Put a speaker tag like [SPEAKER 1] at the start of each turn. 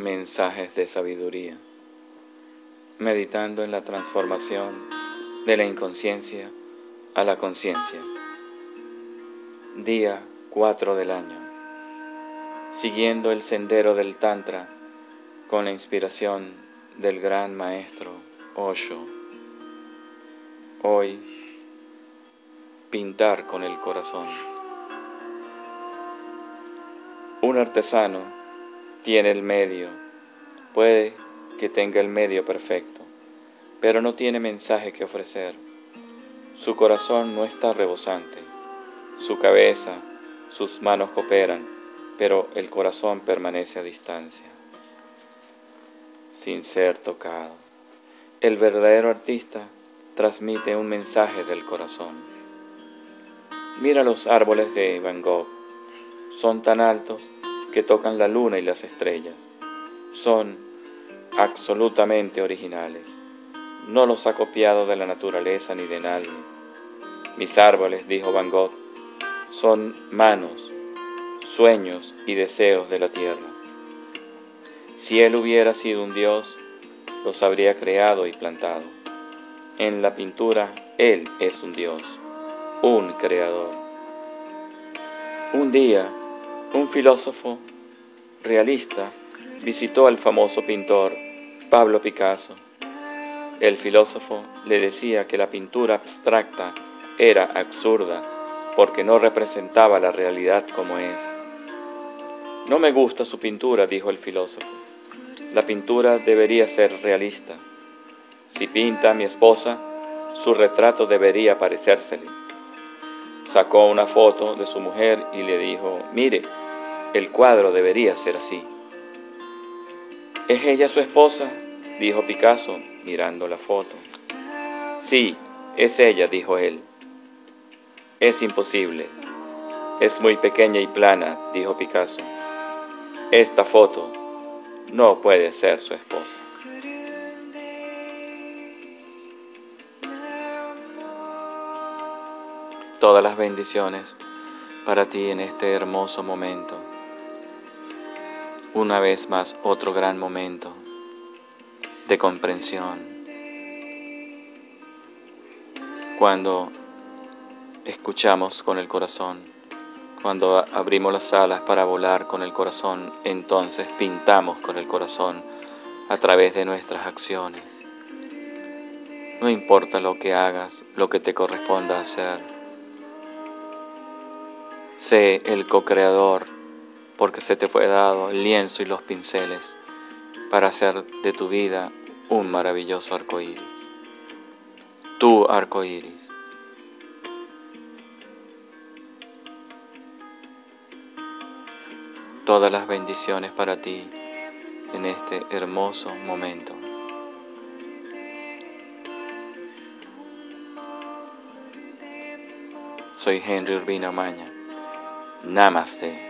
[SPEAKER 1] mensajes de sabiduría, meditando en la transformación de la inconsciencia a la conciencia. Día 4 del año, siguiendo el sendero del Tantra con la inspiración del gran maestro Osho. Hoy, pintar con el corazón. Un artesano tiene el medio, puede que tenga el medio perfecto, pero no tiene mensaje que ofrecer. Su corazón no está rebosante, su cabeza, sus manos cooperan, pero el corazón permanece a distancia, sin ser tocado. El verdadero artista transmite un mensaje del corazón. Mira los árboles de Van Gogh. Son tan altos que tocan la luna y las estrellas. Son absolutamente originales. No los ha copiado de la naturaleza ni de nadie. Mis árboles, dijo Van Gogh, son manos, sueños y deseos de la tierra. Si él hubiera sido un dios, los habría creado y plantado. En la pintura, él es un dios, un creador. Un día, un filósofo realista visitó al famoso pintor Pablo Picasso. El filósofo le decía que la pintura abstracta era absurda porque no representaba la realidad como es. No me gusta su pintura, dijo el filósofo. La pintura debería ser realista. Si pinta a mi esposa, su retrato debería parecérsele. Sacó una foto de su mujer y le dijo, mire, el cuadro debería ser así. ¿Es ella su esposa? dijo Picasso, mirando la foto. Sí, es ella, dijo él. Es imposible. Es muy pequeña y plana, dijo Picasso. Esta foto no puede ser su esposa. Todas las bendiciones para ti en este hermoso momento. Una vez más, otro gran momento de comprensión. Cuando escuchamos con el corazón. Cuando abrimos las alas para volar con el corazón, entonces pintamos con el corazón a través de nuestras acciones. No importa lo que hagas, lo que te corresponda hacer. Sé el co-creador porque se te fue dado el lienzo y los pinceles para hacer de tu vida un maravilloso arcoíris. Tu arcoíris. todas las bendiciones para ti en este hermoso momento. Soy Henry Urbina Maña. Namaste.